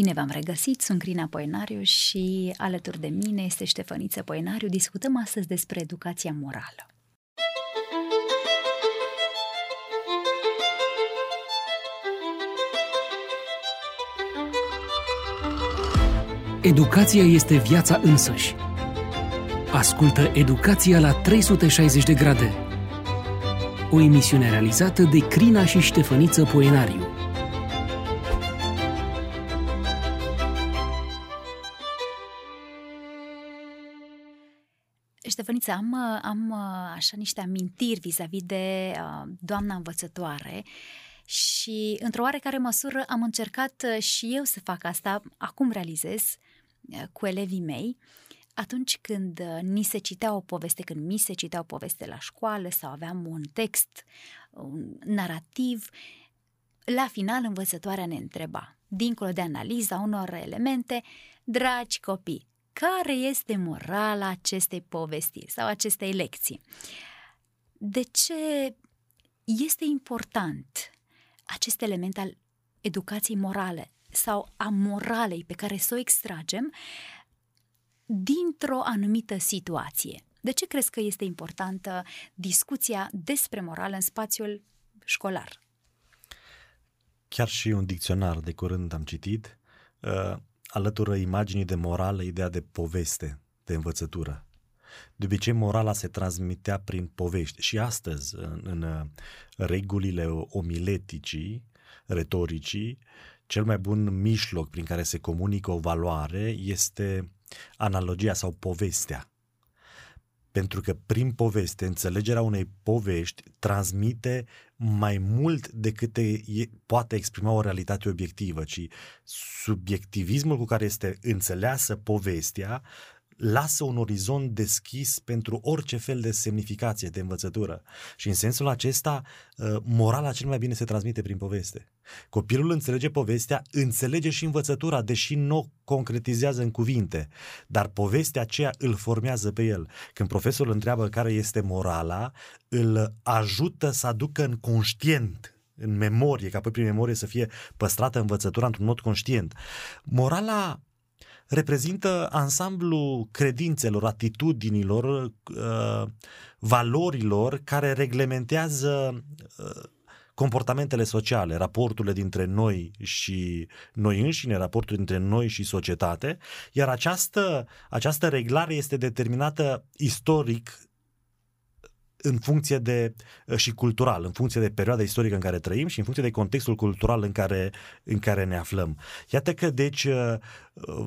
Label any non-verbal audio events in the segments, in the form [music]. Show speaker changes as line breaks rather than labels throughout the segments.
Bine v-am regăsit, sunt Crina Poenariu și alături de mine este Ștefăniță Poenariu. Discutăm astăzi despre educația morală.
Educația este viața însăși. Ascultă Educația la 360 de grade. O emisiune realizată de Crina și Ștefăniță Poenariu.
Ștefăniță, am, am așa niște amintiri vis-a-vis de uh, doamna învățătoare și într-o oarecare măsură am încercat și eu să fac asta, acum realizez, uh, cu elevii mei, atunci când uh, ni se citea o poveste, când mi se citea o poveste la școală sau aveam un text, un narrativ, la final învățătoarea ne întreba, dincolo de analiza unor elemente, dragi copii, care este morala acestei povestiri sau acestei lecții? De ce este important acest element al educației morale sau a moralei pe care să o extragem dintr-o anumită situație. De ce crezi că este importantă discuția despre morală în spațiul școlar?
Chiar și un dicționar de curând am citit, uh, alătură imaginii de morală ideea de poveste, de învățătură. De obicei, morala se transmitea prin povești și astăzi, în, în uh, regulile omileticii, retoricii, cel mai bun mijloc prin care se comunică o valoare este analogia sau povestea. Pentru că prin poveste, înțelegerea unei povești transmite mai mult decât e, poate exprima o realitate obiectivă, ci subiectivismul cu care este înțeleasă povestea lasă un orizont deschis pentru orice fel de semnificație, de învățătură. Și în sensul acesta, uh, morala cel mai bine se transmite prin poveste. Copilul înțelege povestea, înțelege și învățătura, deși nu o concretizează în cuvinte, dar povestea aceea îl formează pe el. Când profesorul întreabă care este morala, îl ajută să aducă în conștient în memorie, ca pe prin memorie să fie păstrată învățătura într-un mod conștient. Morala reprezintă ansamblu credințelor, atitudinilor, uh, valorilor care reglementează uh, comportamentele sociale, raporturile dintre noi și noi înșine, raportul dintre noi și societate, iar această, această reglare este determinată istoric în funcție de și cultural, în funcție de perioada istorică în care trăim și în funcție de contextul cultural în care, în care ne aflăm. Iată că, deci,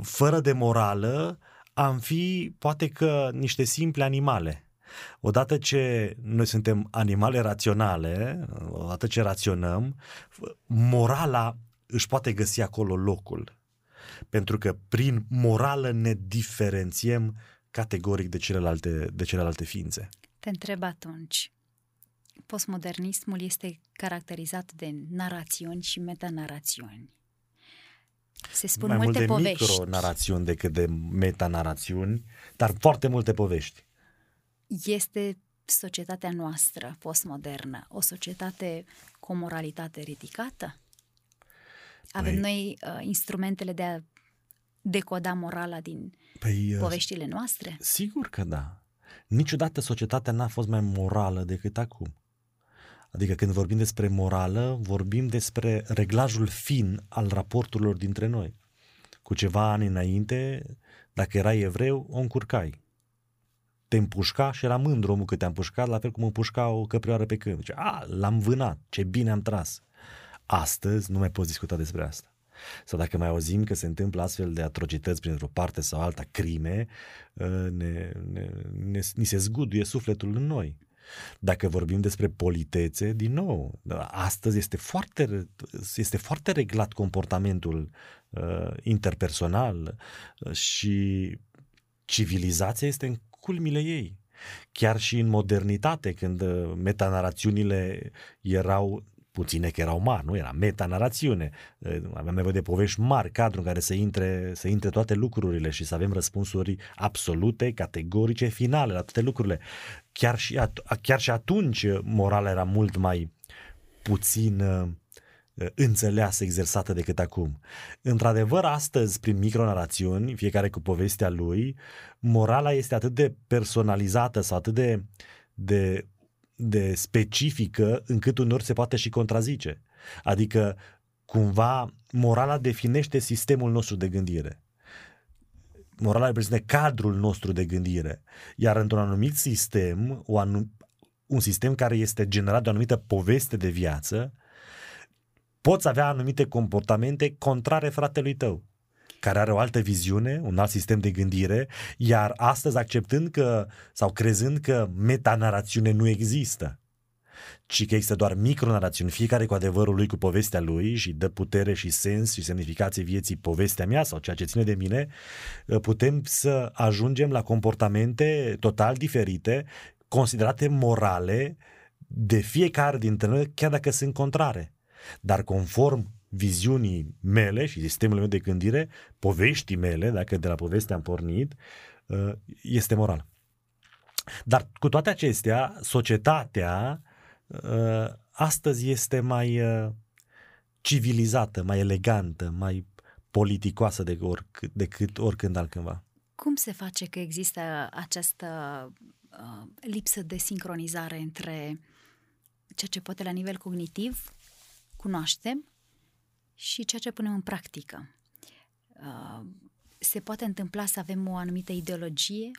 fără de morală, am fi poate că niște simple animale. Odată ce noi suntem animale raționale, odată ce raționăm, morala își poate găsi acolo locul. Pentru că prin morală ne diferențiem categoric de celelalte, de celelalte ființe.
Te întreb atunci, postmodernismul este caracterizat de narațiuni și metanarațiuni. Se spun
Mai
multe
mult de
povești.
micro-narațiuni decât de metanarațiuni, dar foarte multe povești.
Este societatea noastră postmodernă o societate cu o moralitate ridicată? Avem
Păi-
noi uh, instrumentele de a decoda morala din
Păi,
poveștile noastre?
Sigur că da. Niciodată societatea n-a fost mai morală decât acum. Adică când vorbim despre morală, vorbim despre reglajul fin al raporturilor dintre noi. Cu ceva ani înainte, dacă erai evreu, o încurcai. Te împușca și era mândru omul că te-a împușcat, la fel cum împușca o căprioară pe câmp. Zice, a, l-am vânat, ce bine am tras. Astăzi nu mai poți discuta despre asta. Sau dacă mai auzim că se întâmplă astfel de atrocități printr-o parte sau alta, crime, ă, ne, ne, ne, ni se zguduie sufletul în noi. Dacă vorbim despre politețe, din nou, astăzi este foarte, este foarte reglat comportamentul uh, interpersonal uh, și civilizația este în culmile ei. Chiar și în modernitate, când uh, metanarațiunile erau puține că erau mari, nu era metanarațiune. Aveam nevoie de povești mari, cadru în care să intre, să intre toate lucrurile și să avem răspunsuri absolute, categorice, finale la toate lucrurile. Chiar și, at- chiar și atunci morala era mult mai puțin uh, înțeleasă, exersată decât acum. Într-adevăr, astăzi, prin micronarațiuni, fiecare cu povestea lui, morala este atât de personalizată sau atât de, de, de specifică încât uneori se poate și contrazice. Adică, cumva, morala definește sistemul nostru de gândire. Morala reprezintă cadrul nostru de gândire. Iar într-un anumit sistem, o anum- un sistem care este generat de o anumită poveste de viață, poți avea anumite comportamente contrare fratelui tău care are o altă viziune, un alt sistem de gândire, iar astăzi acceptând că sau crezând că metanarațiune nu există, ci că există doar micronarațiuni, fiecare cu adevărul lui, cu povestea lui și dă putere și sens și semnificație vieții povestea mea sau ceea ce ține de mine, putem să ajungem la comportamente total diferite, considerate morale de fiecare dintre noi, chiar dacă sunt contrare. Dar conform viziunii mele și sistemul meu de gândire, poveștii mele, dacă de la poveste am pornit, este moral. Dar cu toate acestea, societatea Uh, astăzi este mai uh, civilizată, mai elegantă, mai politicoasă de oricât, decât oricând altcândva.
Cum se face că există această uh, lipsă de sincronizare între ceea ce poate la nivel cognitiv cunoaștem și ceea ce punem în practică? Uh, se poate întâmpla să avem o anumită ideologie,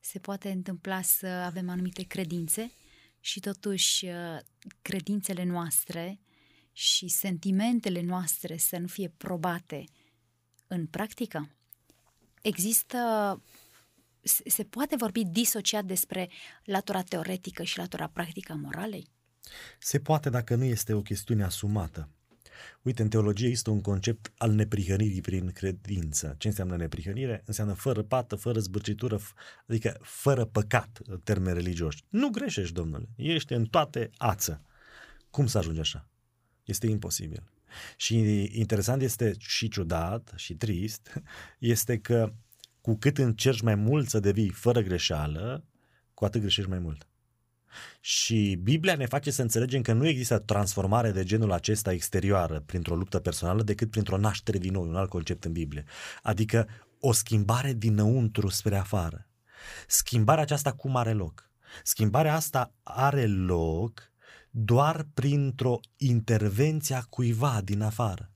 se poate întâmpla să avem anumite credințe și totuși uh, credințele noastre și sentimentele noastre să nu fie probate în practică? Există se poate vorbi disociat despre latura teoretică și latura practică a moralei?
Se poate dacă nu este o chestiune asumată. Uite, în teologie există un concept al neprihănirii prin credință. Ce înseamnă neprihănire? Înseamnă fără pată, fără zbârcitură, adică fără păcat, termeni religioși. Nu greșești, domnule. Ești în toate ață. Cum să ajungi așa? Este imposibil. Și interesant este și ciudat și trist, [laughs] este că cu cât încerci mai mult să devii fără greșeală, cu atât greșești mai mult. Și Biblia ne face să înțelegem că nu există transformare de genul acesta exterioară printr-o luptă personală decât printr-o naștere din nou, un alt concept în Biblie. Adică o schimbare dinăuntru spre afară. Schimbarea aceasta cum are loc? Schimbarea asta are loc doar printr-o intervenție a cuiva din afară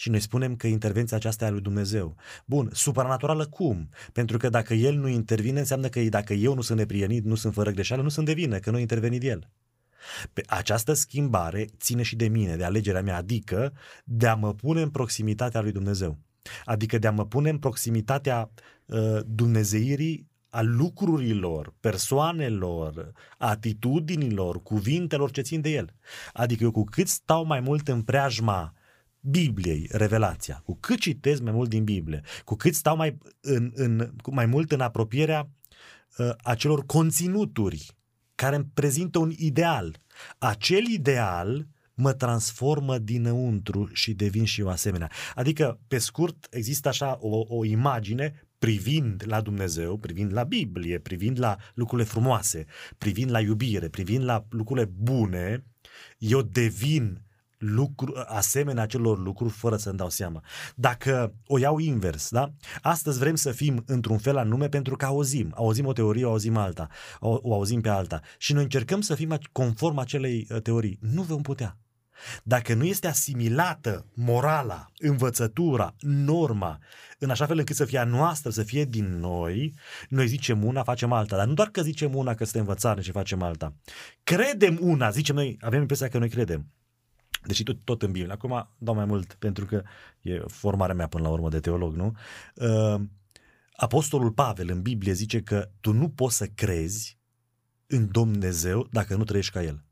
și noi spunem că intervenția aceasta e a lui Dumnezeu. Bun, supranaturală cum? Pentru că dacă El nu intervine, înseamnă că dacă eu nu sunt neprienit, nu sunt fără greșeală, nu sunt de vină, că nu a intervenit El. Pe această schimbare ține și de mine, de alegerea mea, adică de a mă pune în proximitatea lui Dumnezeu. Adică de a mă pune în proximitatea uh, dumnezeirii a lucrurilor, persoanelor, atitudinilor, cuvintelor ce țin de el. Adică eu cu cât stau mai mult în preajma Bibliei, revelația. Cu cât citesc mai mult din Biblie, cu cât stau mai, în, în, mai mult în apropierea uh, acelor conținuturi care îmi prezintă un ideal. Acel ideal mă transformă dinăuntru și devin și eu asemenea. Adică, pe scurt, există așa o, o imagine privind la Dumnezeu, privind la Biblie, privind la lucrurile frumoase, privind la iubire, privind la lucrurile bune, eu devin lucru, asemenea acelor lucruri fără să-mi dau seama. Dacă o iau invers, da? Astăzi vrem să fim într-un fel anume pentru că auzim. Auzim o teorie, o auzim alta, o, o auzim pe alta. Și noi încercăm să fim conform acelei uh, teorii. Nu vom putea. Dacă nu este asimilată morala, învățătura, norma, în așa fel încât să fie a noastră, să fie din noi, noi zicem una, facem alta. Dar nu doar că zicem una că suntem învățare și facem alta. Credem una, zicem noi, avem impresia că noi credem. Deși tot, tot în Biblie. Acum dau mai mult pentru că e formarea mea până la urmă de teolog, nu? Uh, Apostolul Pavel în Biblie zice că tu nu poți să crezi în Dumnezeu dacă nu trăiești ca El.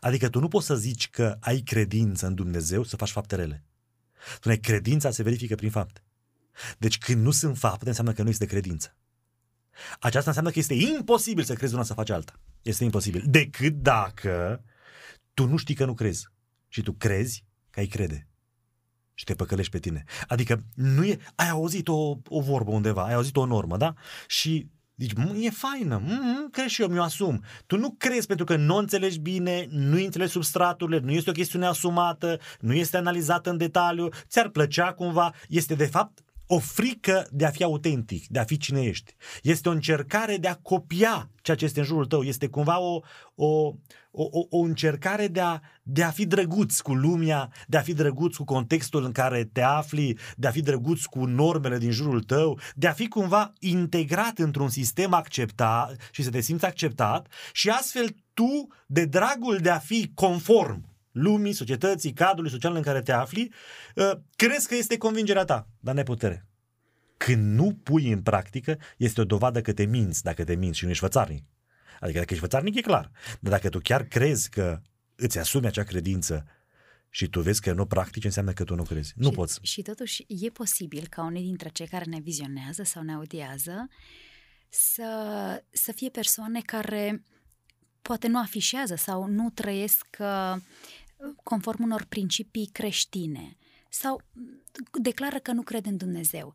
Adică tu nu poți să zici că ai credință în Dumnezeu să faci fapte rele. Spune, credința se verifică prin fapte. Deci când nu sunt fapte, înseamnă că nu este credință. Aceasta înseamnă că este imposibil să crezi una să faci alta. Este imposibil. Decât dacă tu nu știi că nu crezi și tu crezi că ai crede și te păcălești pe tine. Adică nu e, ai auzit o, o vorbă undeva, ai auzit o normă, da? Și Deci, e faină, mm, crezi și eu, mi-o asum. Tu nu crezi pentru că nu înțelegi bine, nu înțelegi substraturile, nu este o chestiune asumată, nu este analizată în detaliu, ți-ar plăcea cumva, este de fapt o frică de a fi autentic, de a fi cine ești. Este o încercare de a copia ceea ce este în jurul tău. Este cumva o, o, o, o încercare de a, de a fi drăguț cu lumea, de a fi drăguț cu contextul în care te afli, de a fi drăguț cu normele din jurul tău, de a fi cumva integrat într-un sistem acceptat și să te simți acceptat și astfel tu, de dragul de a fi conform lumii, societății, cadrului social în care te afli, uh, crezi că este convingerea ta, dar neputere. Când nu pui în practică, este o dovadă că te minți dacă te minți și nu ești fățarnic. Adică dacă ești fățarnic, e clar. Dar dacă tu chiar crezi că îți asumi acea credință și tu vezi că nu practici, înseamnă că tu nu crezi. Nu
și,
poți.
Și totuși e posibil ca unii dintre cei care ne vizionează sau ne audiază să, să fie persoane care poate nu afișează sau nu trăiesc uh, conform unor principii creștine sau declară că nu cred în Dumnezeu.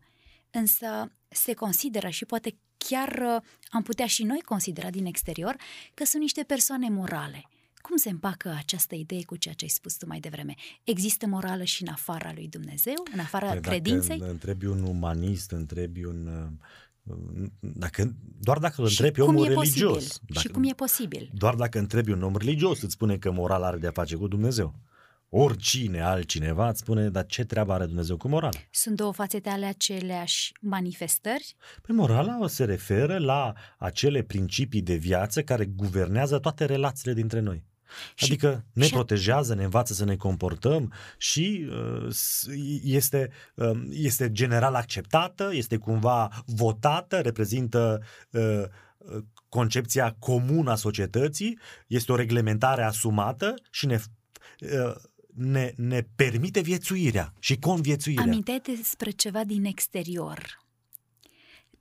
Însă se consideră și poate chiar uh, am putea și noi considera din exterior că sunt niște persoane morale. Cum se împacă această idee cu ceea ce ai spus tu mai devreme? Există morală și în afara lui Dumnezeu, în afara păi credinței?
Dacă întrebi un umanist, întrebi un uh, dacă, doar dacă îl întrebi omul religios. Posibil?
Dacă, și cum e posibil?
Doar dacă întrebi un om religios îți spune că moral are de-a face cu Dumnezeu. Oricine altcineva îți spune, dar ce treabă are Dumnezeu cu morala?
Sunt două fațete ale aceleași manifestări?
Păi morala o se referă la acele principii de viață care guvernează toate relațiile dintre noi. Adică ne și protejează, ne învață să ne comportăm și uh, este, uh, este general acceptată, este cumva votată, reprezintă uh, concepția comună a societății, este o reglementare asumată și ne, ne, ne permite viețuirea și conviețuirea.
Aminteai despre ceva din exterior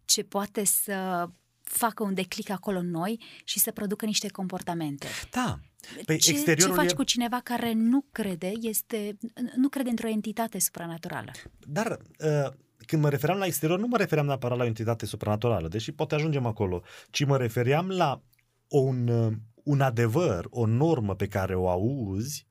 ce poate să facă un declic acolo în noi și să producă niște comportamente.
Da.
Păi ce, exteriorul ce faci e... cu cineva care nu crede, este, nu crede într-o entitate supranaturală?
Dar uh, când mă refeream la exterior, nu mă refeream neapărat la o entitate supranaturală, deși poate ajungem acolo, ci mă refeream la un, uh, un adevăr, o normă pe care o auzi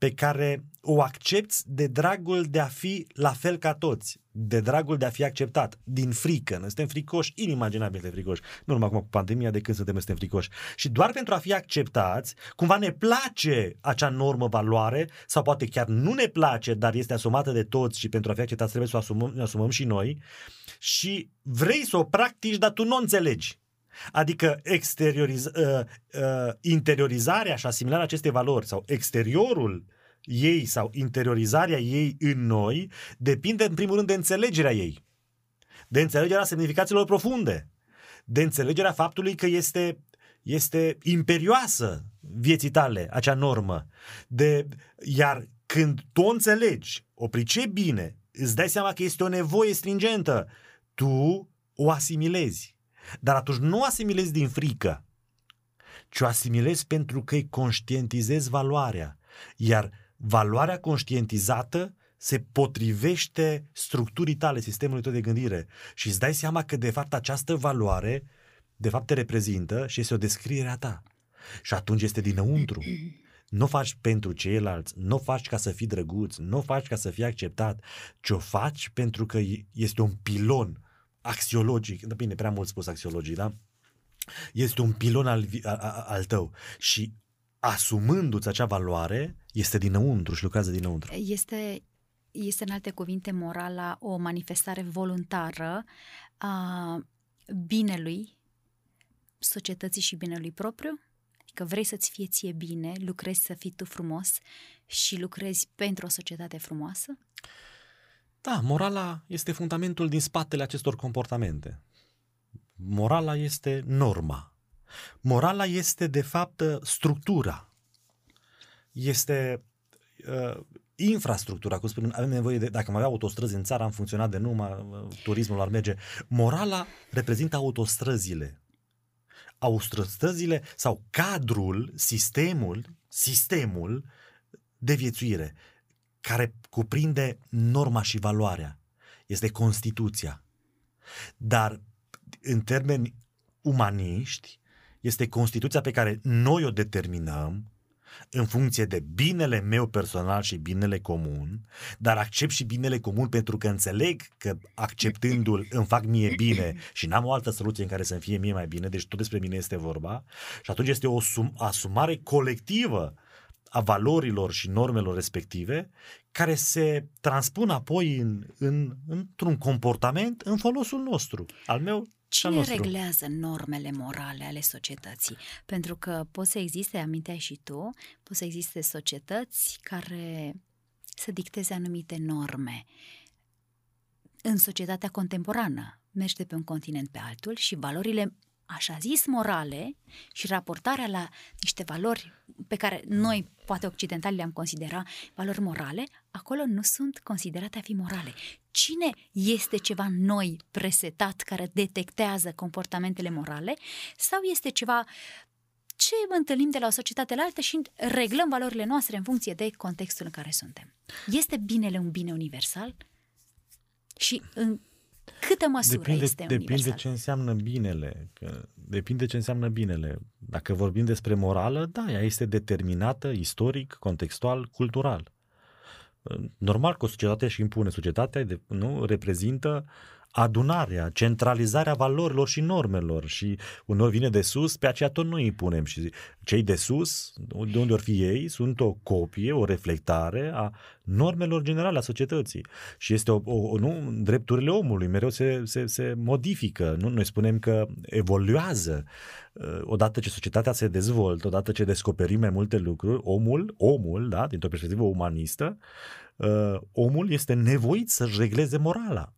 pe care o accepti de dragul de a fi la fel ca toți, de dragul de a fi acceptat, din frică. Noi suntem fricoși, inimaginabil de fricoși. Nu numai acum cu pandemia, de când suntem, suntem fricoși. Și doar pentru a fi acceptați, cumva ne place acea normă valoare, sau poate chiar nu ne place, dar este asumată de toți și pentru a fi acceptați trebuie să o asumăm, ne asumăm și noi. Și vrei să o practici, dar tu nu o înțelegi. Adică exterioriz- uh, uh, interiorizarea și asimilarea acestei valori sau exteriorul ei sau interiorizarea ei în noi depinde în primul rând de înțelegerea ei, de înțelegerea semnificațiilor profunde, de înțelegerea faptului că este, este imperioasă vieții tale acea normă. De, iar când tu o înțelegi, o pricepi bine, îți dai seama că este o nevoie stringentă, tu o asimilezi. Dar atunci nu asimilezi din frică, ci o asimilezi pentru că îi conștientizezi valoarea. Iar valoarea conștientizată se potrivește structurii tale, sistemului tău de gândire și îți dai seama că de fapt această valoare de fapt te reprezintă și este o descriere a ta. Și atunci este dinăuntru. Nu o faci pentru ceilalți, nu o faci ca să fii drăguț, nu o faci ca să fii acceptat, ci o faci pentru că este un pilon axiologic, da, bine, prea mult spus axiologic, da? Este un pilon al, al, al tău și asumându-ți acea valoare, este dinăuntru și lucrează dinăuntru.
Este, este în alte cuvinte morala o manifestare voluntară a binelui societății și binelui propriu? Că vrei să-ți fie ție bine, lucrezi să fii tu frumos și lucrezi pentru o societate frumoasă?
Da, morala este fundamentul din spatele acestor comportamente. Morala este norma. Morala este, de fapt, structura. Este uh, infrastructura, cum spunem, avem nevoie de, dacă mai avea autostrăzi în țară, am funcționat de numai, uh, turismul ar merge. Morala reprezintă autostrăzile. Autostrăzile sau cadrul, sistemul, sistemul de viețuire care cuprinde norma și valoarea. Este Constituția. Dar în termeni umaniști este Constituția pe care noi o determinăm în funcție de binele meu personal și binele comun, dar accept și binele comun pentru că înțeleg că acceptându-l îmi fac mie bine și n-am o altă soluție în care să-mi fie mie mai bine, deci tot despre mine este vorba și atunci este o sum- asumare colectivă a valorilor și normelor respective care se transpun apoi în, în, într-un comportament în folosul nostru, al meu
Cine
nostru.
reglează normele morale ale societății? Pentru că pot să existe, aminteai și tu, pot să existe societăți care să dicteze anumite norme. În societatea contemporană, mergi de pe un continent pe altul și valorile așa zis morale și raportarea la niște valori pe care noi, poate occidentali, le-am considerat valori morale, acolo nu sunt considerate a fi morale. Cine este ceva noi presetat care detectează comportamentele morale sau este ceva ce întâlnim de la o societate la altă și reglăm valorile noastre în funcție de contextul în care suntem. Este binele un bine universal? Și în câtă măsură
depinde,
este
depinde
universal?
ce înseamnă binele. Că depinde ce înseamnă binele. Dacă vorbim despre morală, da, ea este determinată istoric, contextual, cultural. Normal că o societate și impune. Societatea nu, reprezintă adunarea, centralizarea valorilor și normelor și uneori vine de sus, pe aceea tot noi îi punem și cei de sus, de unde ori fi ei, sunt o copie, o reflectare a normelor generale a societății. Și este o, o, nu, drepturile omului mereu se, se, se modifică, nu? noi spunem că evoluează. Odată ce societatea se dezvoltă, odată ce descoperim mai multe lucruri, omul, omul, da, dintr-o perspectivă umanistă, omul este nevoit să-și regleze morala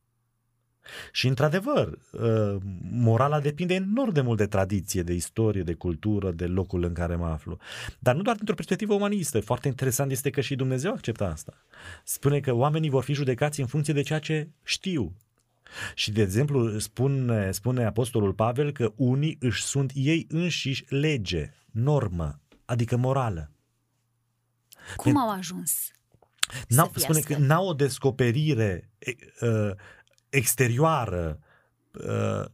și, într-adevăr, ă, morala depinde enorm de mult de tradiție, de istorie, de cultură, de locul în care mă aflu. Dar nu doar dintr-o perspectivă umanistă. Foarte interesant este că și Dumnezeu acceptă asta. Spune că oamenii vor fi judecați în funcție de ceea ce știu. Și, de exemplu, spune, spune Apostolul Pavel că unii își sunt ei înșiși lege, normă, adică morală.
Cum au ajuns?
N-au, spune astfel? că n-au o descoperire uh, exterioară uh,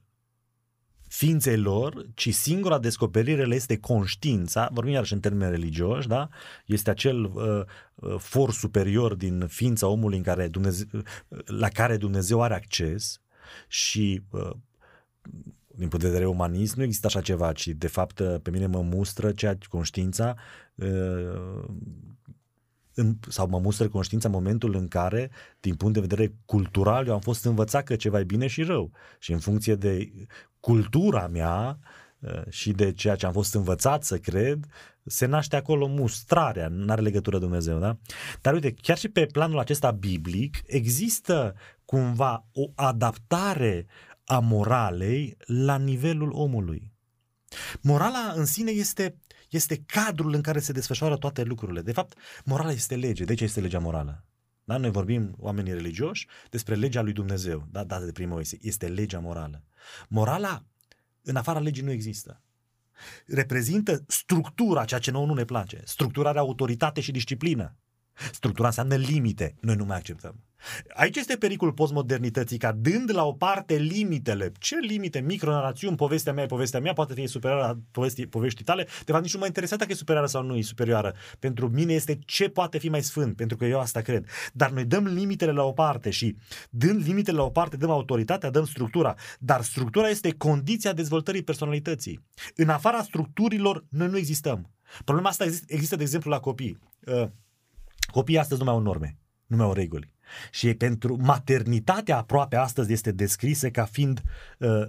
ființei lor, ci singura descoperire le este conștiința, vorbim iarăși în termeni religioși, da? este acel uh, uh, for superior din ființa omului în care Dumnezeu, la care Dumnezeu are acces și uh, din punct de vedere umanist, nu există așa ceva, ci de fapt pe mine mă mustră ceea conștiința uh, în, sau mă mustră conștiința în momentul în care, din punct de vedere cultural, eu am fost învățat că ceva e bine și rău. Și în funcție de cultura mea uh, și de ceea ce am fost învățat să cred, se naște acolo mustrarea, nu are legătură Dumnezeu, da? Dar uite, chiar și pe planul acesta biblic există cumva o adaptare a moralei la nivelul omului. Morala în sine este este cadrul în care se desfășoară toate lucrurile. De fapt, morala este lege. De ce este legea morală? Da? Noi vorbim, oamenii religioși, despre legea lui Dumnezeu, da? dată de primul Moise. Este legea morală. Morala, în afara legii, nu există. Reprezintă structura, ceea ce nouă nu ne place. Structura are autoritate și disciplină. Structura înseamnă limite. Noi nu mai acceptăm. Aici este pericolul postmodernității, ca dând la o parte limitele. Ce limite? Micronarațiuni, povestea mea e povestea mea, poate fi superioară la povestii, poveștii tale. De fapt, nici nu mă interesează dacă e superioară sau nu e superioară. Pentru mine este ce poate fi mai sfânt, pentru că eu asta cred. Dar noi dăm limitele la o parte și dând limitele la o parte, dăm autoritatea, dăm structura. Dar structura este condiția dezvoltării personalității. În afara structurilor, noi nu existăm. Problema asta există, de exemplu, la copii. Uh, copiii astăzi nu mai au norme, nu mai au reguli și pentru maternitatea aproape astăzi este descrisă ca fiind, uh,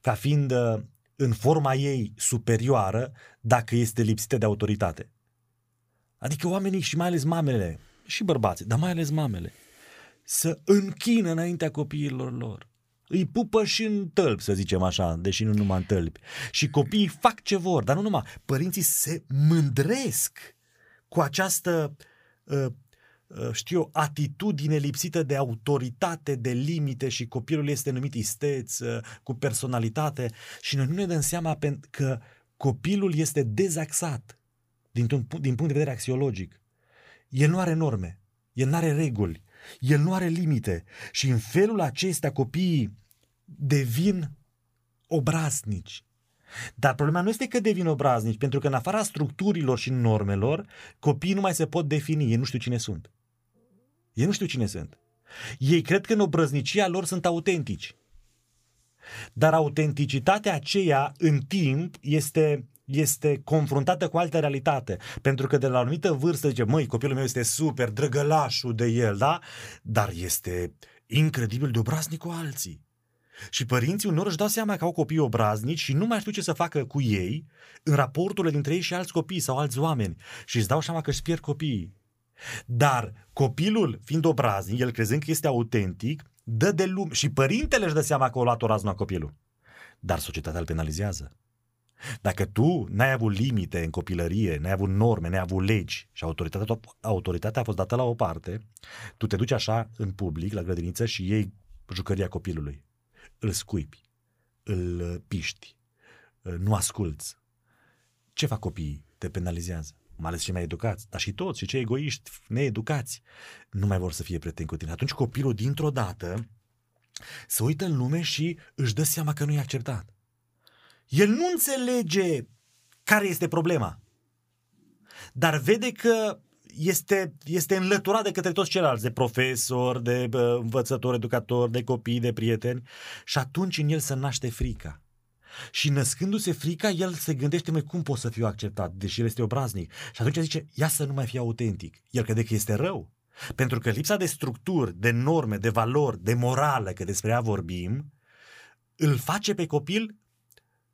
ca fiind uh, în forma ei superioară dacă este lipsită de autoritate. Adică oamenii și mai ales mamele, și bărbații, dar mai ales mamele, să închină înaintea copiilor lor. Îi pupă și în tălpi, să zicem așa, deși nu numai în tălpi. Și copiii fac ce vor, dar nu numai. Părinții se mândresc cu această uh, Uh, știu atitudine lipsită de autoritate, de limite și copilul este numit isteț, uh, cu personalitate și noi nu ne dăm seama că copilul este dezaxat din, din punct de vedere axiologic. El nu are norme, el nu are reguli, el nu are limite și în felul acesta copiii devin obraznici. Dar problema nu este că devin obraznici, pentru că în afara structurilor și normelor, copiii nu mai se pot defini, ei nu știu cine sunt. Ei nu știu cine sunt. Ei cred că în obrăznicia lor sunt autentici. Dar autenticitatea aceea, în timp, este, este confruntată cu altă realitate. Pentru că de la o anumită vârstă zice, măi, copilul meu este super, drăgălașul de el, da? Dar este incredibil de obraznic cu alții. Și părinții unor își dau seama că au copii obraznici și nu mai știu ce să facă cu ei în raporturile dintre ei și alți copii sau alți oameni. Și își dau seama că își pierd copiii. Dar copilul, fiind obraznic, el crezând că este autentic, dă de lume. Și părintele își dă seama că a luat o razna copilul. Dar societatea îl penalizează. Dacă tu n-ai avut limite în copilărie, n-ai avut norme, n-ai avut legi și autoritatea, autoritatea a fost dată la o parte, tu te duci așa în public, la grădiniță și iei jucăria copilului. Îl scuipi, îl piști, nu asculți. Ce fac copiii? Te penalizează mai ales cei mai educați, dar și toți, și cei egoiști, needucați, nu mai vor să fie prieteni cu tine. Atunci copilul, dintr-o dată, se uită în lume și își dă seama că nu e acceptat. El nu înțelege care este problema, dar vede că este, este înlăturat de către toți ceilalți, de profesori, de învățători, educatori, de copii, de prieteni și atunci în el se naște frica. Și născându-se frica, el se gândește, mai cum pot să fiu acceptat, deși el este obraznic. Și atunci zice, ia să nu mai fie autentic. El crede că este rău. Pentru că lipsa de structuri, de norme, de valori, de morală, că despre ea vorbim, îl face pe copil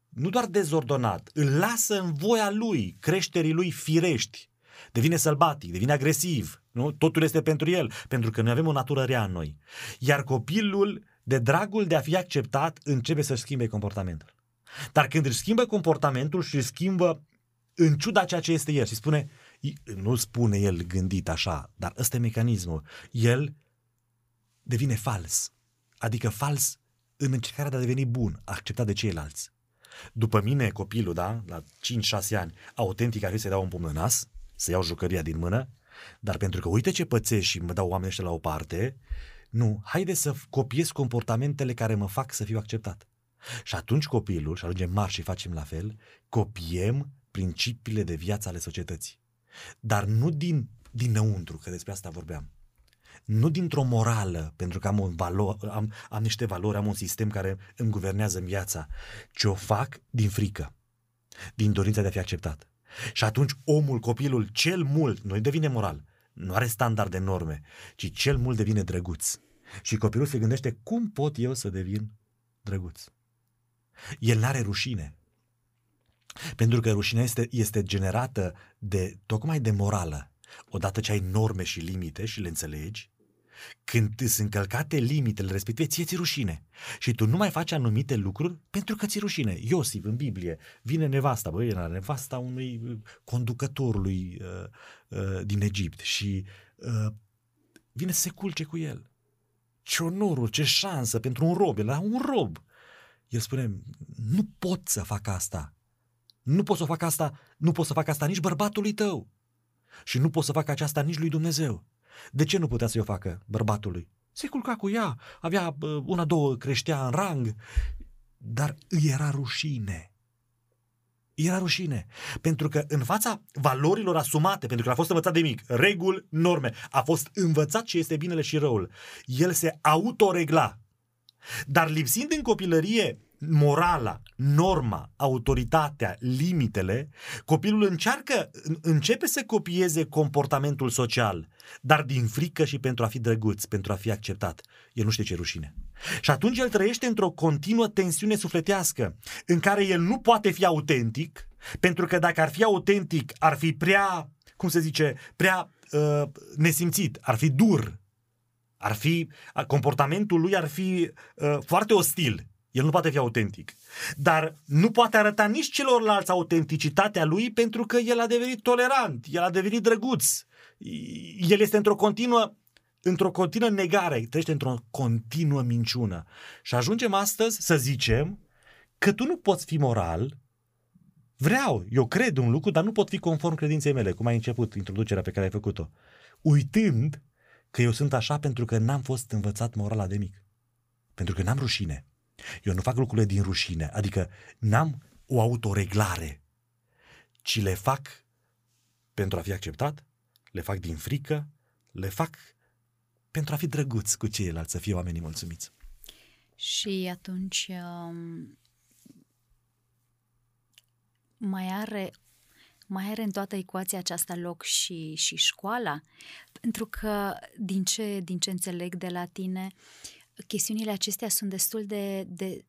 nu doar dezordonat, îl lasă în voia lui, creșterii lui firești. Devine sălbatic, devine agresiv. Nu? Totul este pentru el, pentru că noi avem o natură rea în noi. Iar copilul, de dragul de a fi acceptat, începe să-și schimbe comportamentul. Dar când își schimbă comportamentul și își schimbă în ciuda ceea ce este el și spune, nu spune el gândit așa, dar ăsta e mecanismul, el devine fals. Adică fals în încercarea de a deveni bun, acceptat de ceilalți. După mine, copilul, da, la 5-6 ani, autentic ar fi să-i dau un pumn în nas, să iau jucăria din mână, dar pentru că uite ce pățești și mă dau oamenii ăștia la o parte, nu, haide să copiez comportamentele care mă fac să fiu acceptat. Și atunci copilul, și ajungem mari și facem la fel, copiem principiile de viață ale societății. Dar nu din dinăuntru, că despre asta vorbeam. Nu dintr-o morală, pentru că am, un valo, am, am niște valori, am un sistem care îmi guvernează în viața, ci o fac din frică, din dorința de a fi acceptat. Și atunci omul, copilul, cel mult, nu devine moral, nu are standard de norme, ci cel mult devine drăguț. Și copilul se gândește, cum pot eu să devin drăguț? El n-are rușine. Pentru că rușinea este, este generată de, tocmai de morală. Odată ce ai norme și limite și le înțelegi, când sunt încălcate limitele respective, ție ți rușine. Și tu nu mai faci anumite lucruri pentru că ți rușine. Iosif, în Biblie, vine nevasta, băi, era nevasta unui uh, conducătorului uh, uh, din Egipt și uh, vine să se culce cu el. Ce onorul, ce șansă pentru un rob, era un rob. El spune, nu pot să fac asta. Nu pot să fac asta, nu pot să fac asta nici bărbatului tău. Și nu pot să fac aceasta nici lui Dumnezeu. De ce nu putea să o facă bărbatului? Se culca cu ea, avea una, două, creștea în rang, dar îi era rușine. Era rușine. Pentru că în fața valorilor asumate, pentru că a fost învățat de mic, reguli, norme, a fost învățat ce este binele și răul, el se autoregla dar lipsind în copilărie morala, norma, autoritatea, limitele, copilul încearcă, începe să copieze comportamentul social, dar din frică și pentru a fi drăguț, pentru a fi acceptat. El nu știe ce rușine. Și atunci el trăiește într-o continuă tensiune sufletească, în care el nu poate fi autentic, pentru că dacă ar fi autentic, ar fi prea, cum se zice, prea uh, nesimțit, ar fi dur, ar fi, comportamentul lui ar fi uh, foarte ostil. El nu poate fi autentic. Dar nu poate arăta nici celorlalți autenticitatea lui pentru că el a devenit tolerant, el a devenit drăguț. El este într-o continuă într-o continuă negare, trăiește într-o continuă minciună. Și ajungem astăzi să zicem că tu nu poți fi moral, vreau, eu cred un lucru, dar nu pot fi conform credinței mele, cum ai început introducerea pe care ai făcut-o. Uitând că eu sunt așa pentru că n-am fost învățat morala de mic. Pentru că n-am rușine. Eu nu fac lucrurile din rușine, adică n-am o autoreglare, ci le fac pentru a fi acceptat, le fac din frică, le fac pentru a fi drăguț cu ceilalți, să fie oamenii mulțumiți.
Și atunci um, mai are mai are în toată ecuația aceasta loc și, și școala? Pentru că, din ce, din ce înțeleg de la tine, chestiunile acestea sunt destul de... de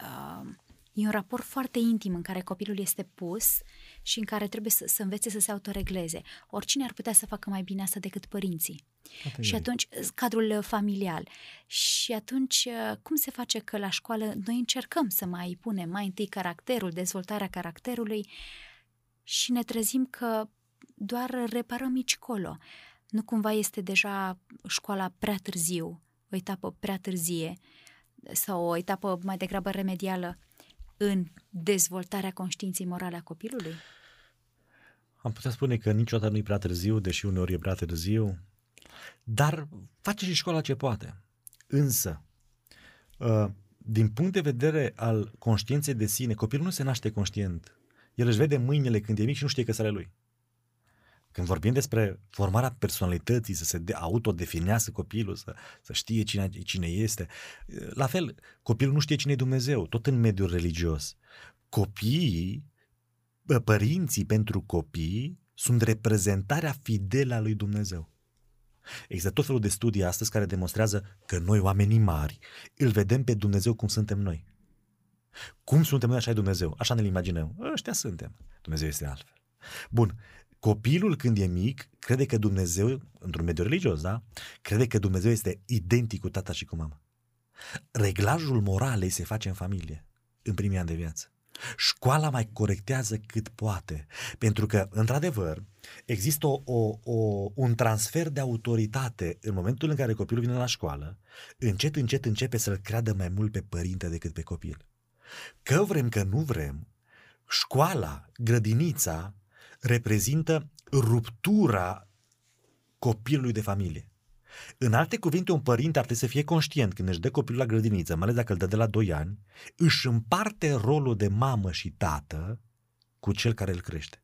uh, e un raport foarte intim în care copilul este pus și în care trebuie să, să învețe să se autoregleze. Oricine ar putea să facă mai bine asta decât părinții. Poate și atunci, cadrul familial. Și atunci, cum se face că la școală noi încercăm să mai punem mai întâi caracterul, dezvoltarea caracterului și ne trezim că doar reparăm mici colo. Nu cumva este deja școala prea târziu, o etapă prea târzie sau o etapă mai degrabă remedială în dezvoltarea conștiinței morale a copilului?
Am putea spune că niciodată nu e prea târziu, deși uneori e prea târziu, dar face și școala ce poate. Însă, ă, din punct de vedere al conștiinței de sine, copilul nu se naște conștient. El își vede mâinile când e mic și nu știe că sunt ale lui. Când vorbim despre formarea personalității, să se de, autodefinească copilul, să, să știe cine, cine este, la fel, copilul nu știe cine e Dumnezeu, tot în mediul religios. Copiii, părinții pentru copii sunt reprezentarea fidelă a lui Dumnezeu. Există tot felul de studii astăzi care demonstrează că noi, oamenii mari, îl vedem pe Dumnezeu cum suntem noi. Cum suntem noi, așa e Dumnezeu. Așa ne-l imaginăm. Ăștia suntem. Dumnezeu este altfel. Bun. Copilul, când e mic, crede că Dumnezeu, într-un mediu religios, da? Crede că Dumnezeu este identic cu tata și cu mama. Reglajul moralei se face în familie, în primii ani de viață. Școala mai corectează cât poate, pentru că, într-adevăr, există o, o, o, un transfer de autoritate în momentul în care copilul vine la școală, încet, încet începe să-l creadă mai mult pe părinte decât pe copil. Că vrem, că nu vrem, școala, grădinița, reprezintă ruptura copilului de familie. În alte cuvinte, un părinte ar trebui să fie conștient când își dă copilul la grădiniță, mai ales dacă îl dă de la 2 ani, își împarte rolul de mamă și tată cu cel care îl crește.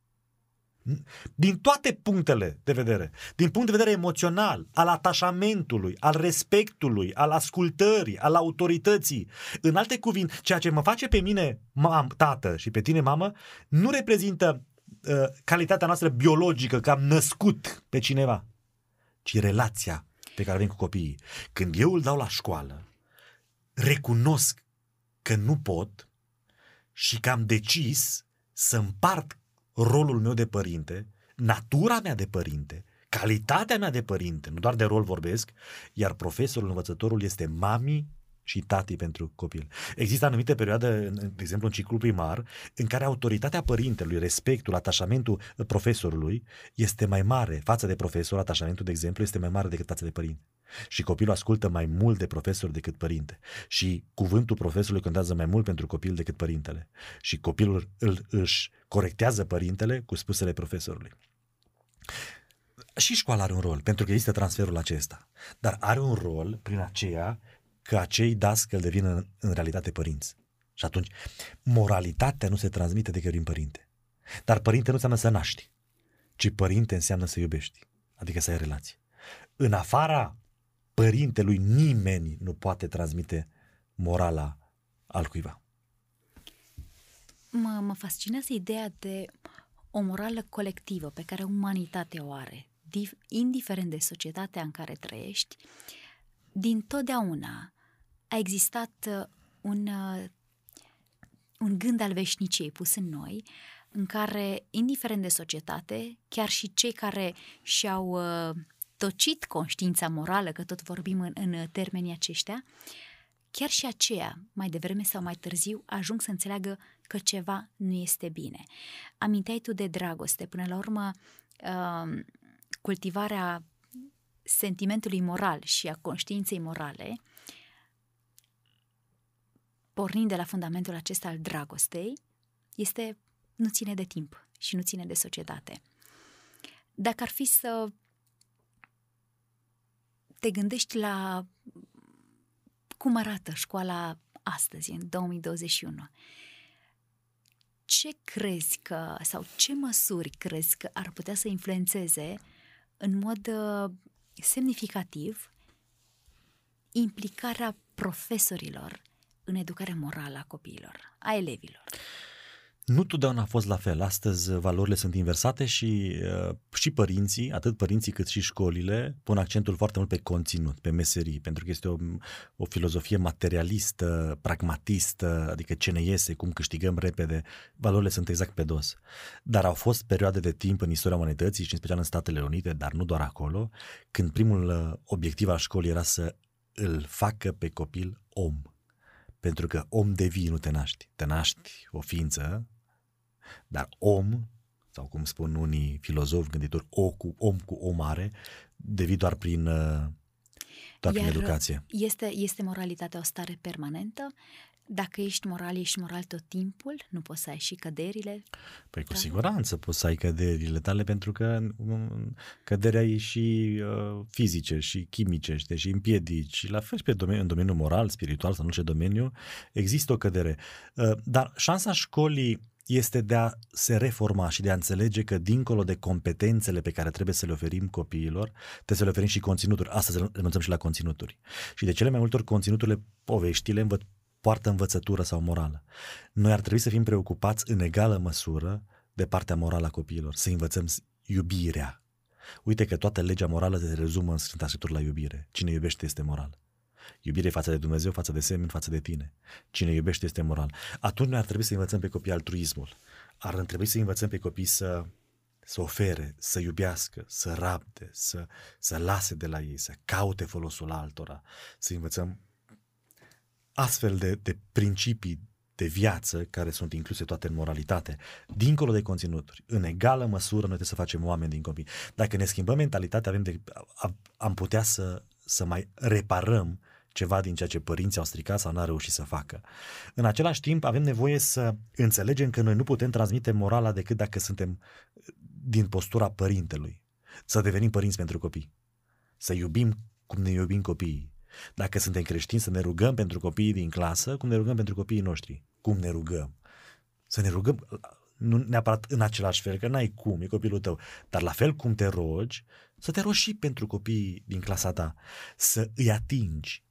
Din toate punctele de vedere, din punct de vedere emoțional, al atașamentului, al respectului, al ascultării, al autorității. În alte cuvinte, ceea ce mă face pe mine mam, tată și pe tine mamă, nu reprezintă uh, calitatea noastră biologică, că am născut pe cineva, ci relația pe care avem cu copiii. Când eu îl dau la școală, recunosc că nu pot și că am decis să împart rolul meu de părinte, natura mea de părinte, calitatea mea de părinte, nu doar de rol vorbesc, iar profesorul, învățătorul este mami și tati pentru copil. Există anumite perioade, de exemplu în ciclul primar, în care autoritatea părintelui, respectul, atașamentul profesorului este mai mare față de profesor, atașamentul, de exemplu, este mai mare decât față de părinte. Și copilul ascultă mai mult de profesor decât părinte. Și cuvântul profesorului contează mai mult pentru copil decât părintele. Și copilul îl, își corectează părintele cu spusele profesorului. Și școala are un rol, pentru că există transferul acesta. Dar are un rol prin aceea că acei dascăl devin în, în realitate părinți. Și atunci, moralitatea nu se transmite decât prin părinte. Dar părinte nu înseamnă să naști, ci părinte înseamnă să iubești, adică să ai relații. În afara părintelui nimeni nu poate transmite morala al cuiva.
Mă, mă fascinează ideea de o morală colectivă pe care umanitatea o are, indiferent de societatea în care trăiești, din totdeauna a existat uh, un, uh, un gând al veșniciei pus în noi, în care, indiferent de societate, chiar și cei care și-au uh, tocit conștiința morală, că tot vorbim în, în termenii aceștia, chiar și aceea, mai devreme sau mai târziu, ajung să înțeleagă că ceva nu este bine. Aminteai tu de dragoste, până la urmă, cultivarea sentimentului moral și a conștiinței morale pornind de la fundamentul acesta al dragostei, este nu ține de timp și nu ține de societate. Dacă ar fi să te gândești la cum arată școala astăzi, în 2021. Ce crezi că, sau ce măsuri crezi că ar putea să influențeze în mod uh, semnificativ implicarea profesorilor în educarea morală a copiilor, a elevilor?
Nu totdeauna a fost la fel. Astăzi valorile sunt inversate și, uh, și părinții, atât părinții cât și școlile, pun accentul foarte mult pe conținut, pe meserii, pentru că este o, o filozofie materialistă, pragmatistă, adică ce ne iese, cum câștigăm repede. Valorile sunt exact pe dos. Dar au fost perioade de timp în istoria umanității și în special în Statele Unite, dar nu doar acolo, când primul uh, obiectiv al școlii era să îl facă pe copil om. Pentru că om devii, nu te naști. Te naști o ființă dar om, sau cum spun unii filozofi, gânditori, o cu, om cu o mare, devii doar prin, uh, doar Iar prin educație.
Este, este moralitatea o stare permanentă? Dacă ești moral, ești moral tot timpul? Nu poți să ai și căderile?
Păi cu tale? siguranță poți să ai căderile tale pentru că um, căderea e și uh, fizice și chimice și și împiedici. Și la fel și pe domeniu, în domeniul moral, spiritual sau în orice domeniu există o cădere. Uh, dar șansa școlii este de a se reforma și de a înțelege că dincolo de competențele pe care trebuie să le oferim copiilor, trebuie să le oferim și conținuturi. Astăzi renunțăm și la conținuturi. Și de cele mai multe ori conținuturile, poveștile învăț- poartă învățătură sau morală. Noi ar trebui să fim preocupați în egală măsură de partea morală a copiilor, să învățăm iubirea. Uite că toată legea morală se rezumă în Sfânta Scriptură la iubire. Cine iubește este moral. Iubire față de Dumnezeu, față de semeni, față de tine. Cine iubește este moral. Atunci noi ar trebui să învățăm pe copii altruismul. Ar trebui să învățăm pe copii să, să ofere, să iubească, să rabde, să, să lase de la ei, să caute folosul altora, să învățăm astfel de, de principii de viață care sunt incluse toate în moralitate, dincolo de conținuturi, în egală măsură noi trebuie să facem oameni din copii. Dacă ne schimbăm mentalitatea, avem de, am putea să, să mai reparăm ceva din ceea ce părinții au stricat sau n-au reușit să facă. În același timp, avem nevoie să înțelegem că noi nu putem transmite morala decât dacă suntem din postura părintelui. Să devenim părinți pentru copii. Să iubim cum ne iubim copiii. Dacă suntem creștini, să ne rugăm pentru copiii din clasă, cum ne rugăm pentru copiii noștri. Cum ne rugăm. Să ne rugăm, nu neapărat în același fel, că n-ai cum, e copilul tău, dar la fel cum te rogi, să te rogi și pentru copiii din clasa ta, să îi atingi,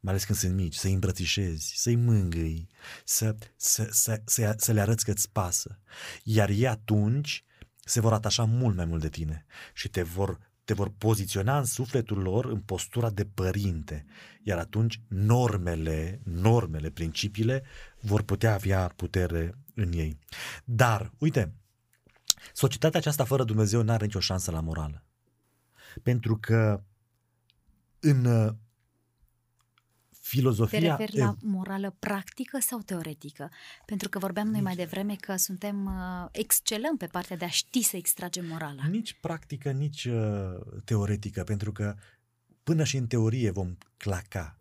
mai ales când sunt mici, să-i îmbrățișezi, să-i mângâi, să, să, să, să, să le arăți că îți pasă. Iar ei atunci se vor atașa mult mai mult de tine și te vor, te vor poziționa în sufletul lor în postura de părinte. Iar atunci normele, normele, principiile vor putea avea putere în ei. Dar, uite, societatea aceasta fără Dumnezeu nu are nicio șansă la morală. Pentru că în filozofia...
Te referi la morală practică sau teoretică? Pentru că vorbeam noi mai devreme că suntem, uh, excelăm pe partea de a ști să extragem morala.
Nici practică, nici uh, teoretică, pentru că până și în teorie vom claca.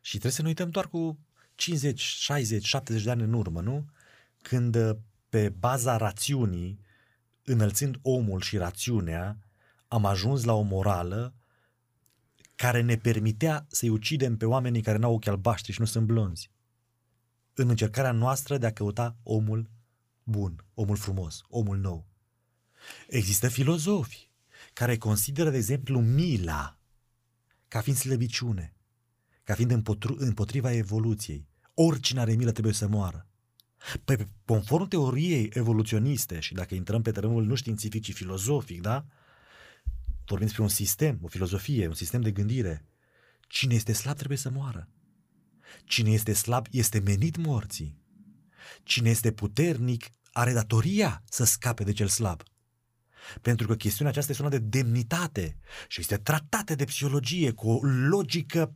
Și trebuie să ne uităm doar cu 50, 60, 70 de ani în urmă, nu? Când uh, pe baza rațiunii, înălțând omul și rațiunea, am ajuns la o morală care ne permitea să-i ucidem pe oamenii care n-au ochi albaștri și nu sunt blonzi. În încercarea noastră de a căuta omul bun, omul frumos, omul nou. Există filozofi care consideră, de exemplu, mila ca fiind slăbiciune, ca fiind împotru- împotriva evoluției. Oricine are milă trebuie să moară. Păi, conform teoriei evoluționiste, și dacă intrăm pe terenul nu științific, ci filozofic, da? Vorbim despre un sistem, o filozofie, un sistem de gândire. Cine este slab trebuie să moară. Cine este slab este menit morții. Cine este puternic are datoria să scape de cel slab. Pentru că chestiunea aceasta este una de demnitate și este tratată de psihologie cu o logică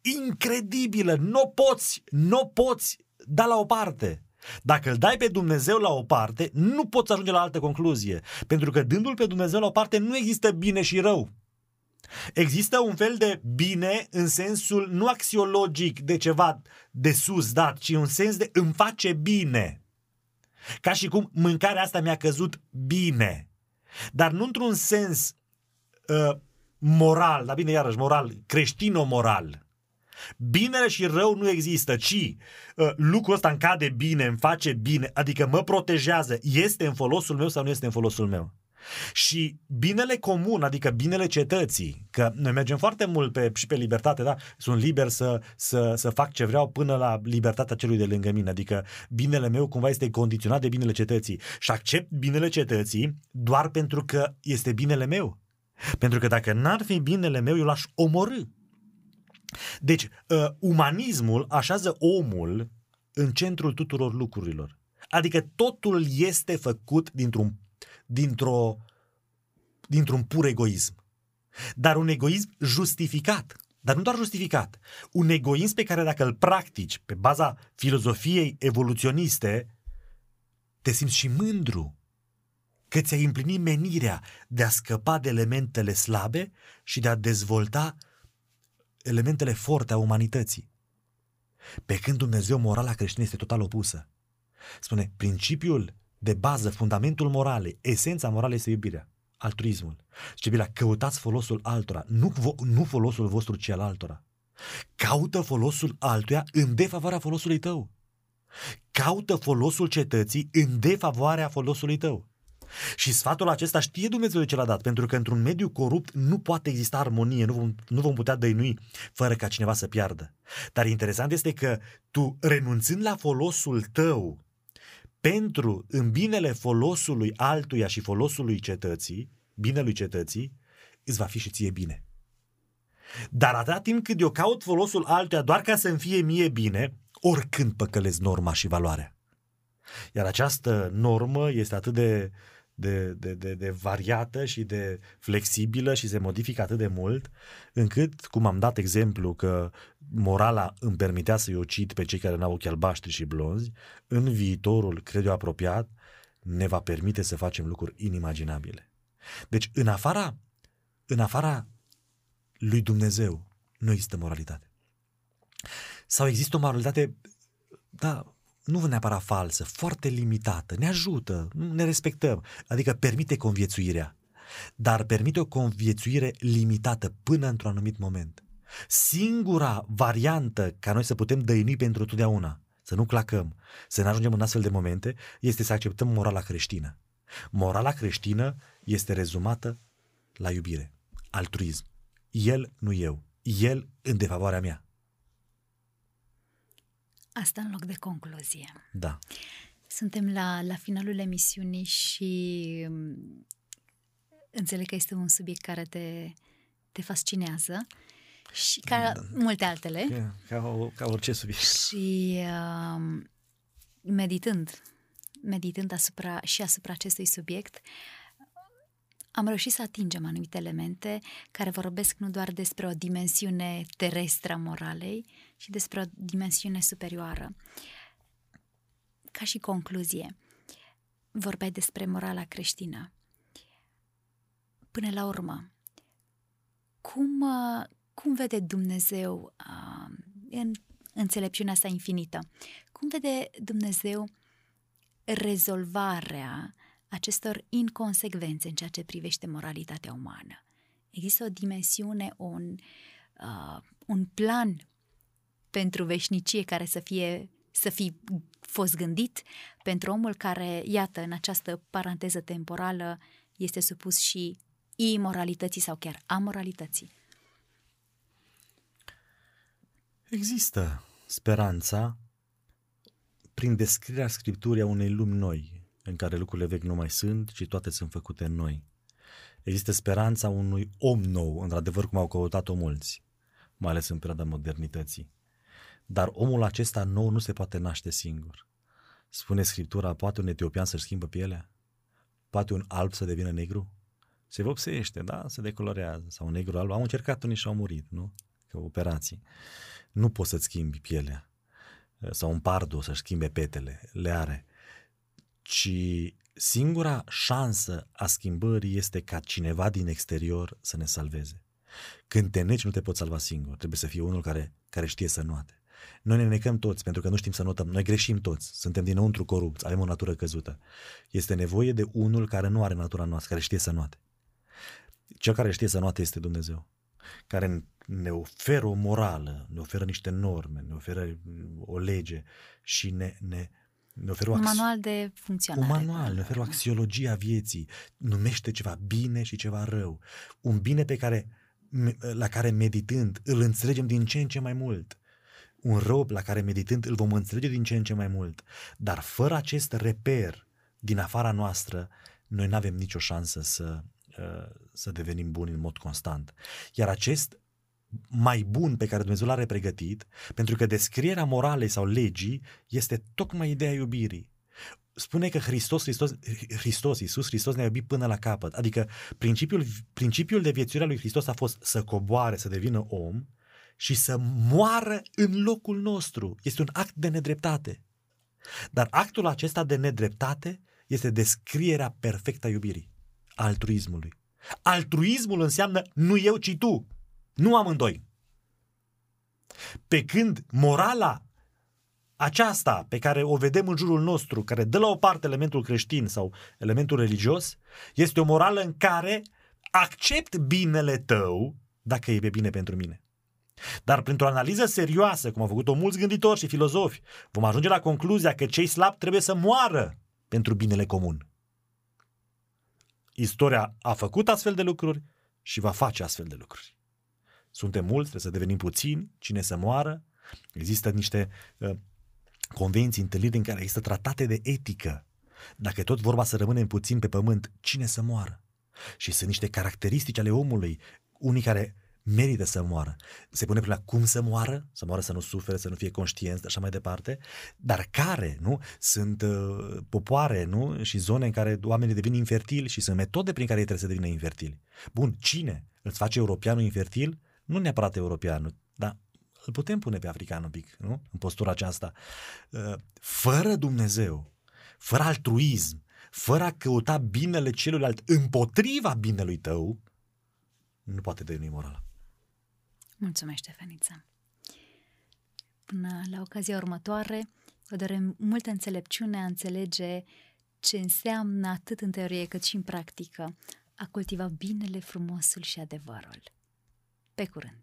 incredibilă. Nu poți, nu poți da la o parte. Dacă îl dai pe Dumnezeu la o parte, nu poți ajunge la altă concluzie. Pentru că dându-l pe Dumnezeu la o parte, nu există bine și rău. Există un fel de bine în sensul nu axiologic de ceva de sus dat, ci un sens de îmi face bine. Ca și cum mâncarea asta mi-a căzut bine. Dar nu într-un sens uh, moral, dar bine iarăși moral, creștino-moral. Binele și rău nu există, ci uh, lucrul ăsta îmi cade bine, îmi face bine, adică mă protejează, este în folosul meu sau nu este în folosul meu. Și binele comun, adică binele cetății, că noi mergem foarte mult pe, și pe libertate, da? Sunt liber să, să, să fac ce vreau până la libertatea celui de lângă mine, adică binele meu cumva este condiționat de binele cetății și accept binele cetății doar pentru că este binele meu. Pentru că dacă n-ar fi binele meu, eu l-aș omorâ. Deci, uh, umanismul așează omul în centrul tuturor lucrurilor. Adică totul este făcut dintr-un dintr-o, dintr-un pur egoism. Dar un egoism justificat. Dar nu doar justificat. Un egoism pe care dacă îl practici pe baza filozofiei evoluționiste, te simți și mândru că ți-ai împlinit menirea de a scăpa de elementele slabe și de a dezvolta elementele forte a umanității. Pe când Dumnezeu morala creștină este total opusă. Spune, principiul de bază, fundamentul moralei, esența moralei este iubirea, altruismul. Și Biblia, căutați folosul altora, nu, vo- nu folosul vostru, ci al altora. Caută folosul altuia în defavoarea folosului tău. Caută folosul cetății în defavoarea folosului tău. Și sfatul acesta știe Dumnezeu de ce l-a dat, pentru că într-un mediu corupt nu poate exista armonie, nu vom, nu vom putea dăinui fără ca cineva să piardă. Dar interesant este că tu, renunțând la folosul tău, pentru în binele folosului altuia și folosului cetății, binelui cetății, îți va fi și ție bine. Dar atâta timp cât eu caut folosul altuia doar ca să-mi fie mie bine, oricând păcălesc norma și valoarea. Iar această normă este atât de de, de, de, de variată și de flexibilă și se modifică atât de mult, încât, cum am dat exemplu că morala îmi permitea să-i ucid pe cei care n-au ochi albaștri și blonzi, în viitorul, cred eu, apropiat, ne va permite să facem lucruri inimaginabile. Deci, în afara, în afara lui Dumnezeu, nu există moralitate. Sau există o moralitate, da, nu neapărat falsă, foarte limitată, ne ajută, ne respectăm, adică permite conviețuirea, dar permite o conviețuire limitată până într-un anumit moment. Singura variantă ca noi să putem dăinui pentru totdeauna, să nu clacăm, să ne ajungem în astfel de momente, este să acceptăm morala creștină. Morala creștină este rezumată la iubire, altruism. El, nu eu. El în defavoarea mea.
Asta în loc de concluzie.
Da.
Suntem la, la finalul emisiunii și mm, înțeleg că este un subiect care te, te fascinează și ca da. multe altele.
Ca, ca, ca orice subiect.
Și uh, meditând, meditând asupra, și asupra acestui subiect, am reușit să atingem anumite elemente care vorbesc nu doar despre o dimensiune terestră a moralei, ci despre o dimensiune superioară. Ca și concluzie, vorbeai despre morala creștină. Până la urmă, cum, cum vede Dumnezeu uh, în înțelepciunea sa infinită? Cum vede Dumnezeu rezolvarea acestor inconsecvențe în ceea ce privește moralitatea umană. Există o dimensiune, un, uh, un plan pentru veșnicie care să fie să fi fost gândit pentru omul care, iată, în această paranteză temporală este supus și imoralității sau chiar amoralității.
Există speranța prin descrierea Scripturii a unei lumi noi, în care lucrurile vechi nu mai sunt, ci toate sunt făcute în noi. Există speranța unui om nou, într-adevăr cum au căutat-o mulți, mai ales în perioada modernității. Dar omul acesta nou nu se poate naște singur. Spune Scriptura, poate un etiopian să-și schimbă pielea? Poate un alb să devină negru? Se vopsește, da? Se decolorează. Sau un negru alb. Au încercat unii și au murit, nu? Că operații. Nu poți să-ți schimbi pielea. Sau un pardo să-și schimbe petele. Le are ci singura șansă a schimbării este ca cineva din exterior să ne salveze. Când te neci, nu te poți salva singur. Trebuie să fie unul care, care știe să noate. Noi ne necăm toți pentru că nu știm să notăm. Noi greșim toți. Suntem dinăuntru corupți. Avem o natură căzută. Este nevoie de unul care nu are natura noastră, care știe să noate. Cel care știe să noate este Dumnezeu. Care în ne oferă o morală, ne oferă niște norme, ne oferă o lege și ne, ne, ne oferă
un manual de funcționare.
Un manual, ne oferă o axiologie a vieții, numește ceva bine și ceva rău. Un bine pe care, la care meditând îl înțelegem din ce în ce mai mult. Un rău la care meditând îl vom înțelege din ce în ce mai mult. Dar fără acest reper din afara noastră, noi nu avem nicio șansă să, uh, să devenim buni în mod constant. Iar acest mai bun pe care Dumnezeu l-are pregătit, pentru că descrierea moralei sau legii este tocmai ideea iubirii. Spune că Hristos, Hristos, Hristos, Iisus Hristos ne-a iubit până la capăt. Adică principiul, principiul de viețuire a lui Hristos a fost să coboare, să devină om și să moară în locul nostru. Este un act de nedreptate. Dar actul acesta de nedreptate este descrierea perfectă a iubirii, altruismului. Altruismul înseamnă nu eu, ci tu. Nu amândoi. Pe când morala aceasta pe care o vedem în jurul nostru, care dă la o parte elementul creștin sau elementul religios, este o morală în care accept binele tău dacă e bine pentru mine. Dar printr-o analiză serioasă, cum au făcut-o mulți gânditori și filozofi, vom ajunge la concluzia că cei slabi trebuie să moară pentru binele comun. Istoria a făcut astfel de lucruri și va face astfel de lucruri. Suntem mulți, trebuie să devenim puțini, cine să moară. Există niște uh, convenții, întâlniri în care există tratate de etică. Dacă tot vorba să rămânem puțin pe pământ, cine să moară? Și sunt niște caracteristici ale omului, unii care merită să moară. Se pune problema cum să moară, să moară să nu sufere, să nu fie conștient, așa mai departe, dar care, nu? Sunt uh, popoare, nu? Și zone în care oamenii devin infertili și sunt metode prin care ei trebuie să devină infertili. Bun, cine îți face europeanul infertil? Nu neapărat europeanul, dar îl putem pune pe african un pic, nu? În postura aceasta. Uh, fără Dumnezeu, fără altruism, fără a căuta binele celuilalt împotriva binelui tău, nu poate deveni morală.
Mulțumesc, Ștefăniță! Până la ocazia următoare, vă dorem multă înțelepciune a înțelege ce înseamnă atât în teorie cât și în practică a cultiva binele, frumosul și adevărul. Pe curând!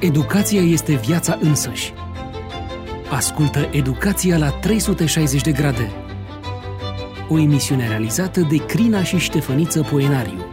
Educația este viața însăși. Ascultă Educația la 360 de grade. O emisiune realizată de Crina și Ștefăniță Poenariu.